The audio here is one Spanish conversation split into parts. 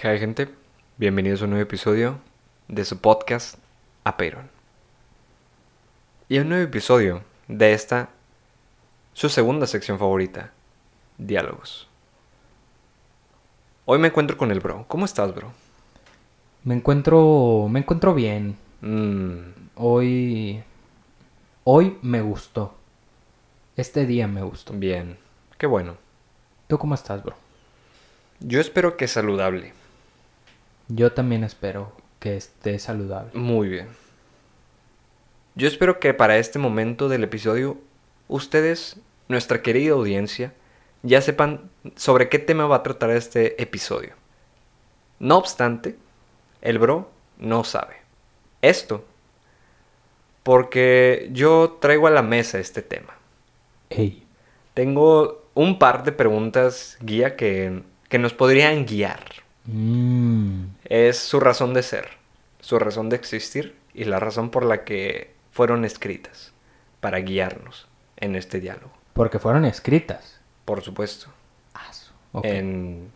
¿Qué hay, gente? Bienvenidos a un nuevo episodio de su podcast Apeiron. Y a un nuevo episodio de esta, su segunda sección favorita, Diálogos. Hoy me encuentro con el bro. ¿Cómo estás, bro? Me encuentro. Me encuentro bien. Mm, Hoy. Hoy me gustó. Este día me gustó. bien. Qué bueno. ¿Tú cómo estás, bro? Yo espero que saludable. Yo también espero que esté saludable. Muy bien. Yo espero que para este momento del episodio ustedes, nuestra querida audiencia, ya sepan sobre qué tema va a tratar este episodio. No obstante, el bro no sabe. Esto porque yo traigo a la mesa este tema. Ey. Tengo un par de preguntas guía que, que nos podrían guiar. Mm, Es su razón de ser, su razón de existir y la razón por la que fueron escritas para guiarnos en este diálogo. porque fueron escritas. Por supuesto, Ah, en,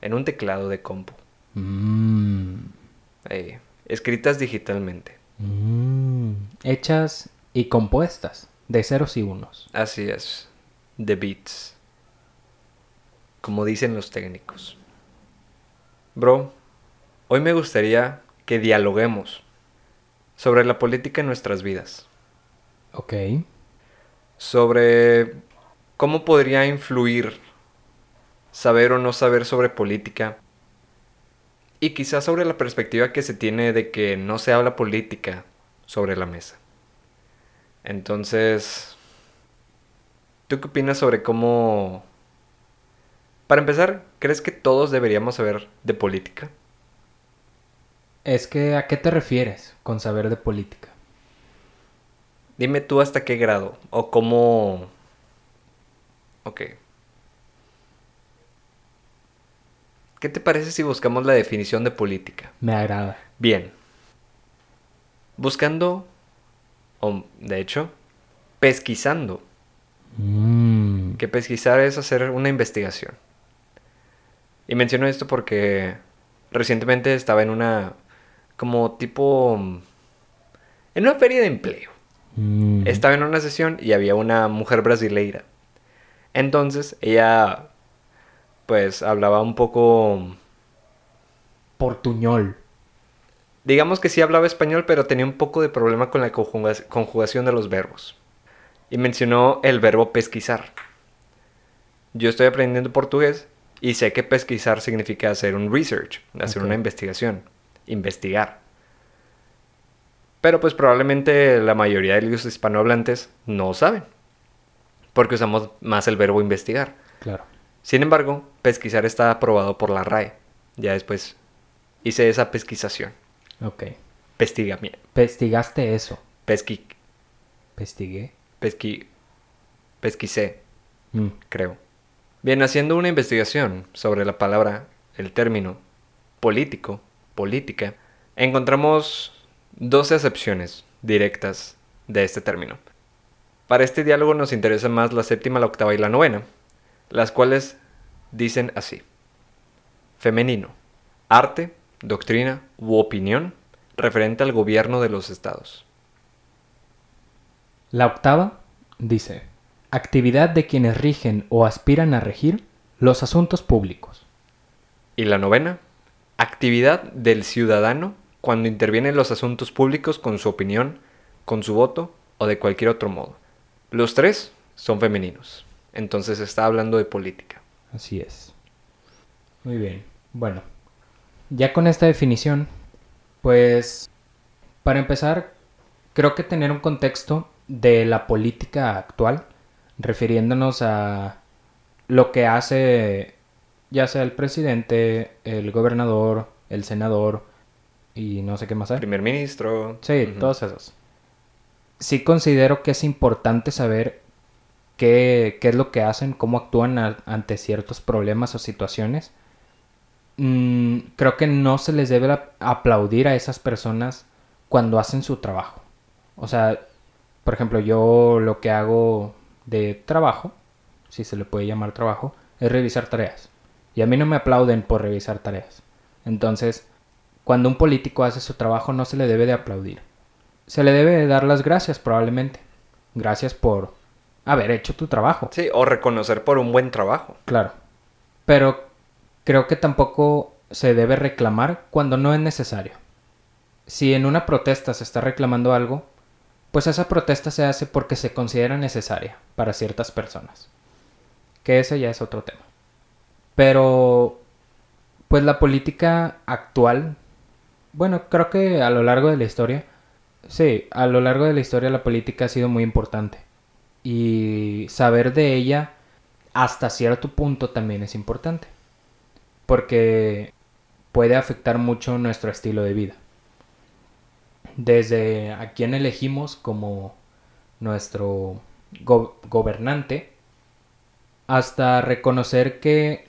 en un teclado de compu, Mm, eh, escritas digitalmente. mm. Hechas y compuestas de ceros y unos. Así es, the beats, como dicen los técnicos. Bro, hoy me gustaría que dialoguemos sobre la política en nuestras vidas. Ok. sobre cómo podría influir saber o no saber sobre política y quizás sobre la perspectiva que se tiene de que no se habla política sobre la mesa. Entonces, ¿tú qué opinas sobre cómo... Para empezar, ¿crees que todos deberíamos saber de política? Es que, ¿a qué te refieres con saber de política? Dime tú hasta qué grado o cómo... Ok. ¿Qué te parece si buscamos la definición de política? Me agrada. Bien. Buscando, o de hecho, pesquisando. Mm, Que pesquisar es hacer una investigación. Y menciono esto porque recientemente estaba en una, como tipo, en una feria de empleo. mm. Estaba en una sesión y había una mujer brasileira. Entonces ella, pues, hablaba un poco, Portuñol. digamos que sí hablaba español, pero tenía un poco de problema con la conjuga- conjugación de los verbos. Y mencionó el verbo pesquisar. Yo estoy aprendiendo portugués y sé que pesquisar significa hacer un research, hacer una investigación, investigar. Pero pues probablemente la mayoría de los hispanohablantes no saben, porque usamos más el verbo investigar. Claro. Sin embargo, pesquisar está aprobado por la RAE. Ya después hice esa pesquisación. Ok. Pestigamiento. Pestigaste eso. Pesqui... Pestigué. Pesqui... Pesquisé, Mm, creo. Bien, haciendo una investigación sobre la palabra, el término político, política, encontramos dos acepciones directas de este término. Para este diálogo nos interesa más la séptima, la octava y la novena, las cuales dicen así. Femenino. Arte, doctrina u opinión referente al gobierno de los estados. La octava dice, actividad de quienes rigen o aspiran a regir los asuntos públicos. Y la novena, actividad del ciudadano cuando interviene en los asuntos públicos con su opinión, con su voto o de cualquier otro modo. Los tres son femeninos. Entonces está hablando de política. Así es. Muy bien. Bueno, ya con esta definición, pues, para empezar, creo que tener un contexto de la política actual, refiriéndonos a lo que hace ya sea el presidente, el gobernador, el senador y no sé qué más hay. Primer ministro. Sí, todos esos. Sí considero que es importante saber qué, qué es lo que hacen, cómo actúan a- ante ciertos problemas o situaciones. Mm, creo que no se les debe ap- aplaudir a esas personas cuando hacen su trabajo. O sea, por ejemplo, yo lo que hago de trabajo, si se le puede llamar trabajo, es revisar tareas. Y a mí no me aplauden por revisar tareas. Entonces, cuando un político hace su trabajo no se le debe de aplaudir. Se le debe de dar las gracias probablemente. Gracias por haber hecho tu trabajo. Sí, o reconocer por un buen trabajo. Claro. Pero creo que tampoco se debe reclamar cuando no es necesario. Si en una protesta se está reclamando algo, pues esa protesta se hace porque se considera necesaria para ciertas personas. Que ese ya es otro tema. Pero, pues la política actual, bueno, creo que a lo largo de la historia, sí, a lo largo de la historia la política ha sido muy importante. Y saber de ella hasta cierto punto también es importante. Porque puede afectar mucho nuestro estilo de vida desde a quién elegimos como nuestro gobernante hasta reconocer que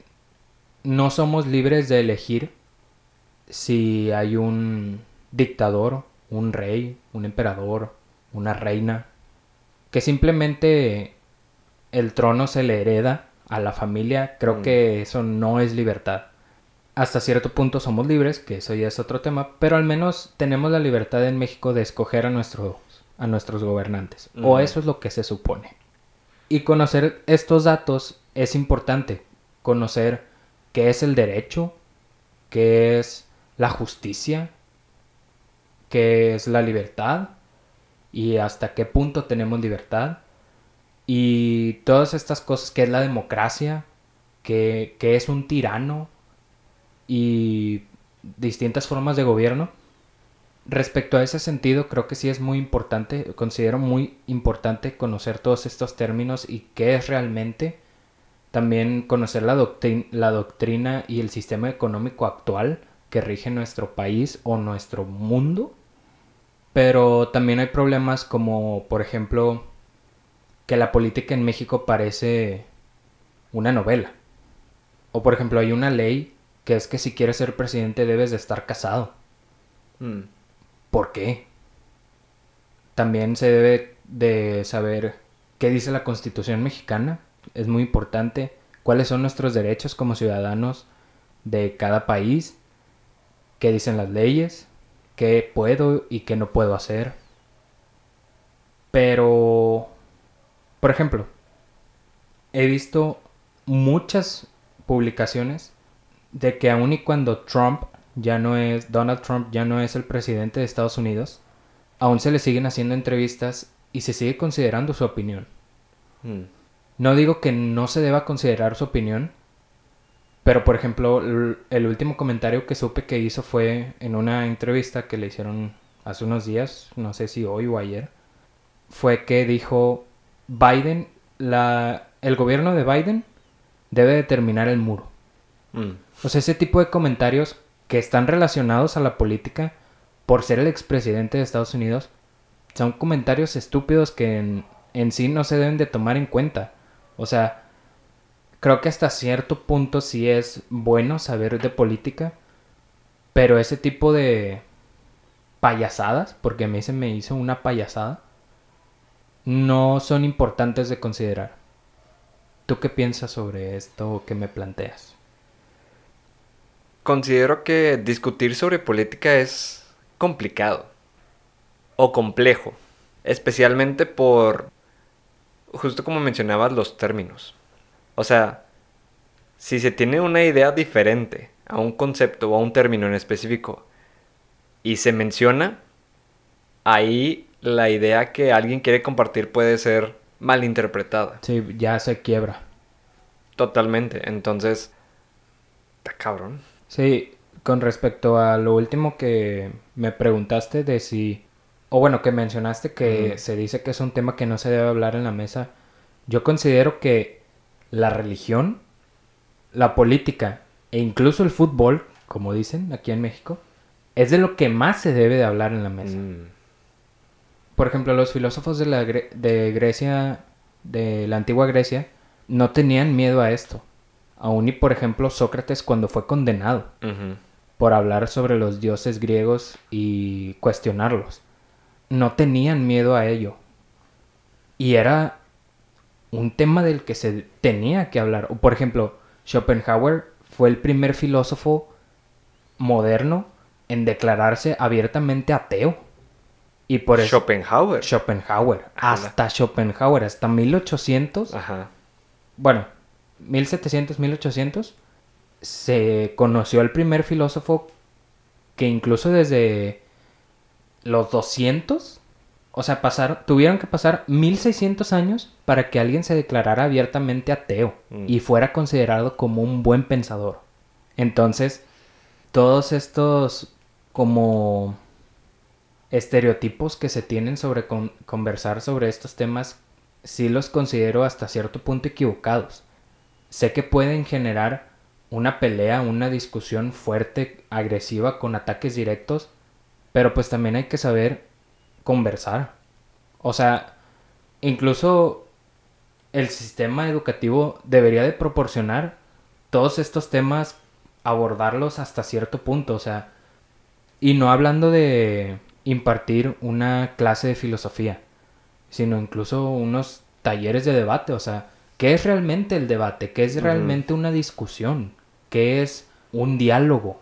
no somos libres de elegir si hay un dictador, un rey, un emperador, una reina, que simplemente el trono se le hereda a la familia, creo mm. que eso no es libertad hasta cierto punto somos libres, que eso ya es otro tema, pero al menos tenemos la libertad en México de escoger a nuestros, a nuestros gobernantes. O eso es lo que se supone. Y conocer estos datos es importante. Conocer qué es el derecho, qué es la justicia, qué es la libertad y hasta qué punto tenemos libertad. Y todas estas cosas, qué es la democracia, qué, qué es un tirano, y distintas formas de gobierno. Respecto a ese sentido, creo que sí es muy importante, considero muy importante conocer todos estos términos y qué es realmente. También conocer la, la doctrina y el sistema económico actual que rige nuestro país o nuestro mundo. Pero también hay problemas como, por ejemplo, que la política en México parece una novela. O por ejemplo, hay una ley que es que si quieres ser presidente debes de estar casado. Mm. ¿Por qué? También se debe de saber qué dice la Constitución mexicana. Es muy importante. ¿Cuáles son nuestros derechos como ciudadanos de cada país? ¿Qué dicen las leyes? ¿Qué puedo y qué no puedo hacer? Pero, por ejemplo, he visto muchas publicaciones de que aun y cuando Trump ya no es, Donald Trump ya no es el presidente de Estados Unidos, aún se le siguen haciendo entrevistas y se sigue considerando su opinión. Hmm. No digo que no se deba considerar su opinión, pero por ejemplo, el último comentario que supe que hizo fue en una entrevista que le hicieron hace unos días, no sé si hoy o ayer, fue que dijo Biden, la, el gobierno de Biden debe determinar el muro. Hmm. O sea, ese tipo de comentarios que están relacionados a la política por ser el expresidente de Estados Unidos son comentarios estúpidos que en, en sí no se deben de tomar en cuenta. O sea, creo que hasta cierto punto sí es bueno saber de política, pero ese tipo de payasadas, porque a mí se me hizo una payasada, no son importantes de considerar. ¿Tú qué piensas sobre esto que me planteas? Considero que discutir sobre política es complicado o complejo, especialmente por, justo como mencionabas, los términos. O sea, si se tiene una idea diferente a un concepto o a un término en específico y se menciona, ahí la idea que alguien quiere compartir puede ser malinterpretada. Sí, ya se quiebra. Totalmente. Entonces, está cabrón. Sí, con respecto a lo último que me preguntaste de si, o bueno, que mencionaste que se dice que es un tema que no se debe hablar en la mesa, yo considero que la religión, la política e incluso el fútbol, como dicen aquí en México, es de lo que más se debe de hablar en la mesa. Mm. Por ejemplo, los filósofos de, la de Grecia, de la antigua Grecia, no tenían miedo a esto. Aún y por ejemplo Sócrates cuando fue condenado por hablar sobre los dioses griegos y cuestionarlos. No tenían miedo a ello. Y era un tema del que se tenía que hablar. O por ejemplo, Schopenhauer fue el primer filósofo moderno en declararse abiertamente ateo. Y por eso... Schopenhauer. Schopenhauer. Hasta Schopenhauer, hasta 1800. Ajá. Bueno, 1700, 1800. Se conoció el primer filósofo que incluso desde los 200, o sea, pasaron, tuvieron que pasar 1600 años para que alguien se declarara abiertamente ateo Mm. y fuera considerado como un buen pensador. Entonces, todos estos como estereotipos que se tienen sobre con- conversar sobre estos temas, sí los considero hasta cierto punto equivocados. Sé que pueden generar una pelea, una discusión fuerte, agresiva, con ataques directos, pero pues también hay que saber conversar. O sea, incluso el sistema educativo debería de proporcionar todos estos temas, abordarlos hasta cierto punto, o sea, y no hablando de impartir una clase de filosofía, sino incluso unos talleres de debate, o sea, ¿qué es realmente el debate? ¿Qué es realmente una discusión? ¿Qué es un diálogo?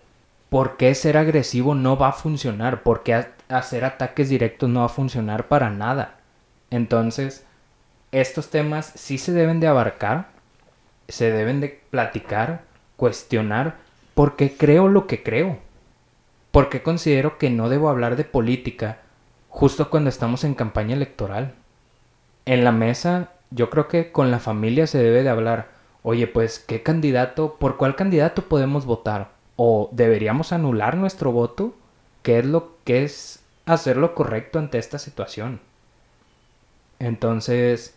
¿Por qué ser agresivo no va a funcionar? ¿Por qué ha- hacer ataques directos no va a funcionar para nada? Entonces, estos temas sí se deben de abarcar, se deben de platicar, cuestionar, porque creo lo que creo. Porque considero que no debo hablar de política justo cuando estamos en campaña electoral. En la mesa, yo creo que con la familia se debe de hablar, oye, pues, ¿qué candidato, por cuál candidato podemos votar? ¿O deberíamos anular nuestro voto? ¿Qué es lo que es hacer lo correcto ante esta situación? Entonces,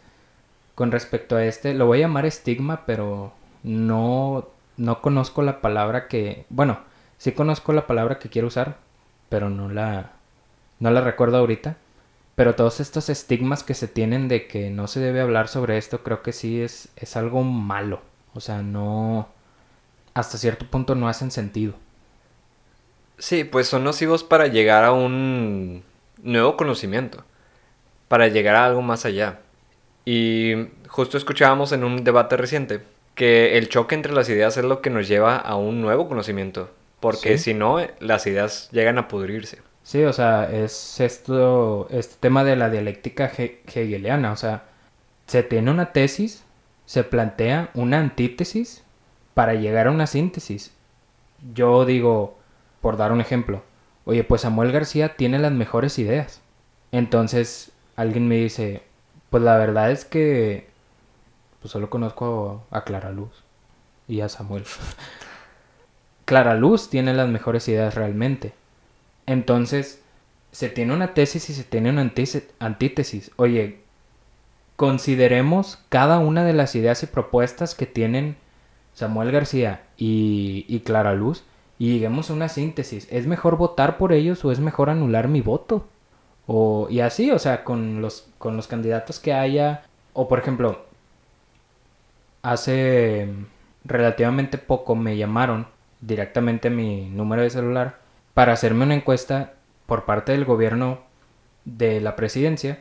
con respecto a este, lo voy a llamar estigma, pero no, no conozco la palabra que, bueno, sí conozco la palabra que quiero usar, pero no la, no la recuerdo ahorita. Pero todos estos estigmas que se tienen de que no se debe hablar sobre esto, creo que sí es, es algo malo. O sea, no, hasta cierto punto no hacen sentido. Sí, pues son nocivos para llegar a un nuevo conocimiento, para llegar a algo más allá. Y justo escuchábamos en un debate reciente que el choque entre las ideas es lo que nos lleva a un nuevo conocimiento, porque Sí. si no, las ideas llegan a pudrirse. Sí, o sea, es esto, este tema de la dialéctica he- hegeliana, o sea, se tiene una tesis, se plantea una antítesis para llegar a una síntesis. Yo digo, por dar un ejemplo, oye, pues Samuel García tiene las mejores ideas. Entonces, alguien me dice, pues la verdad es que pues solo conozco a Clara Luz y a Samuel. Clara Luz tiene las mejores ideas realmente. Entonces, se tiene una tesis y se tiene una antítesis. Oye, consideremos cada una de las ideas y propuestas que tienen Samuel García y, y Clara Luz y lleguemos a una síntesis. ¿Es mejor votar por ellos o es mejor anular mi voto? O, y así, o sea, con los, con los candidatos que haya. O por ejemplo, hace relativamente poco me llamaron directamente a mi número de celular para hacerme una encuesta por parte del gobierno de la presidencia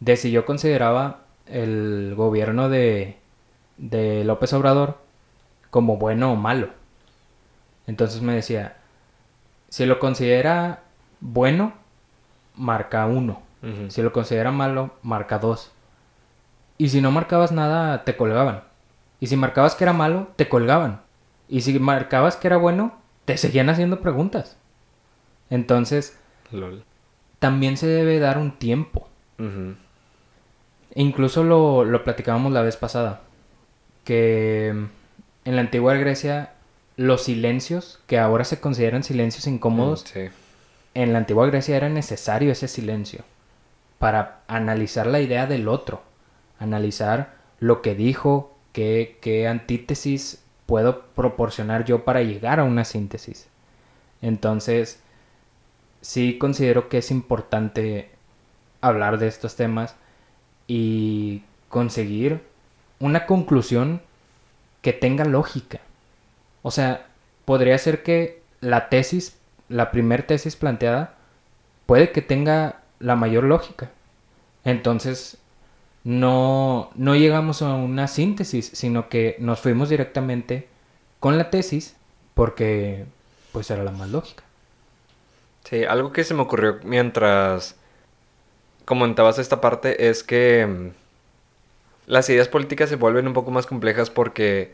de si yo consideraba el gobierno de, de López Obrador como bueno o malo. Entonces me decía, si lo considera bueno, marca uno. Si lo considera malo, marca dos. Y si no marcabas nada, te colgaban. Y si marcabas que era malo, te colgaban. Y si marcabas que era bueno, te seguían haciendo preguntas. Entonces, Lol. también se debe dar un tiempo. Incluso lo, lo platicábamos la vez pasada. Que en la antigua Grecia, los silencios, que ahora se consideran silencios incómodos, Mm, Sí. en la antigua Grecia era necesario ese silencio para analizar la idea del otro, analizar lo que dijo, qué, qué antítesis puedo proporcionar yo para llegar a una síntesis. Entonces, sí considero que es importante hablar de estos temas y conseguir una conclusión que tenga lógica. O sea, podría ser que la tesis, la primer tesis planteada, puede que tenga la mayor lógica. Entonces, no, no llegamos a una síntesis, sino que nos fuimos directamente con la tesis, porque pues era la más lógica. Sí, algo que se me ocurrió mientras comentabas esta parte es que mm, las ideas políticas se vuelven un poco más complejas porque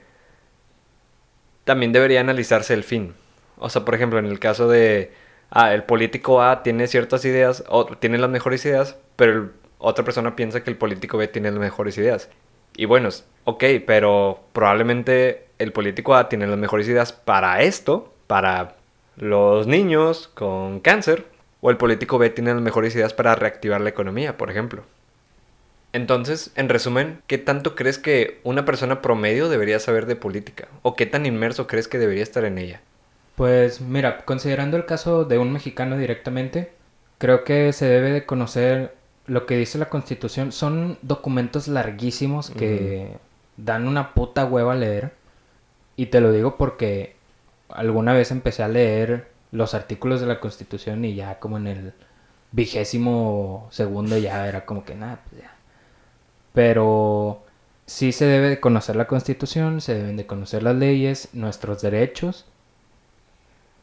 también debería analizarse el fin. O sea, por ejemplo, en el caso de, ah, el político A tiene ciertas ideas, o tiene las mejores ideas, pero el- otra persona piensa que el político B tiene las mejores ideas. Y bueno, ok, pero probablemente el político A tiene las mejores ideas para esto, para los niños con cáncer, o el político B tiene las mejores ideas para reactivar la economía, por ejemplo. Entonces, en resumen, ¿qué tanto crees que una persona promedio debería saber de política? ¿O qué tan inmerso crees que debería estar en ella? Pues mira, considerando el caso de un mexicano directamente, creo que se debe de conocer lo que dice la Constitución. Son documentos larguísimos que dan una puta hueva a leer. Y te lo digo porque alguna vez empecé a leer los artículos de la Constitución y ya como en el vigésimo segundo ya era como que nada, pues ya. Pero sí se debe de conocer la Constitución, se deben de conocer las leyes, nuestros derechos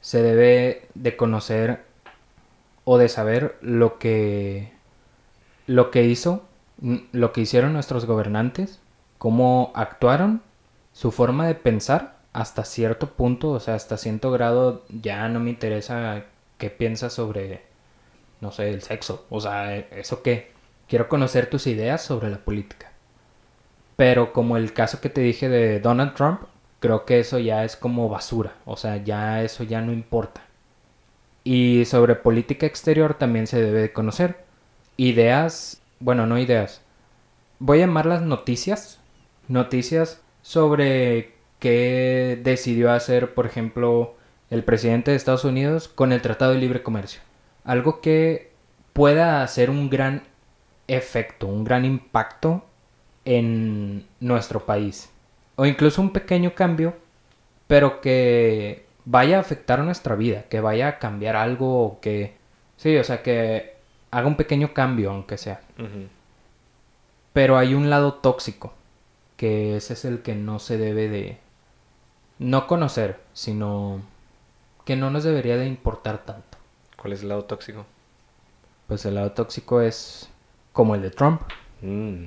se debe de conocer o de saber lo que lo que hizo n- lo que hicieron nuestros gobernantes cómo actuaron su forma de pensar hasta cierto punto o sea hasta cierto grado ya no me interesa qué piensas sobre no sé el sexo o sea eso qué quiero conocer tus ideas sobre la política pero como el caso que te dije de Donald Trump, creo que eso ya es como basura. O sea, ya eso ya no importa. Y sobre política exterior también se debe de conocer. Ideas, bueno, no ideas. Voy a llamarlas noticias. Noticias sobre qué decidió hacer, por ejemplo, el presidente de Estados Unidos con el Tratado de Libre Comercio. Algo que pueda hacer un gran efecto, un gran impacto en nuestro país. O incluso un pequeño cambio, pero que vaya a afectar nuestra vida, que vaya a cambiar algo, que... Sí, o sea, que haga un pequeño cambio, aunque sea. Pero hay un lado tóxico, que ese es el que no se debe de... No conocer, sino que no nos debería de importar tanto. ¿Cuál es el lado tóxico? Pues el lado tóxico es como el de Trump. Mm.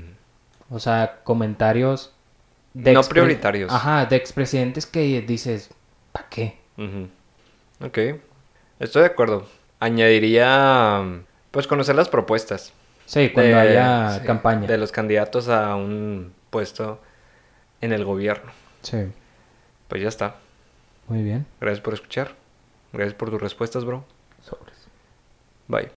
O sea, comentarios No expre- prioritarios. Ajá, de expresidentes que dices, ¿para qué? Ujú. Ok, estoy de acuerdo. Añadiría, pues, conocer las propuestas. Sí, cuando de- haya sí, campaña. De los candidatos a un puesto en el gobierno. Sí, Pues ya está. muy bien. Gracias por escuchar. Gracias por tus respuestas, bro. Sobres. Bye.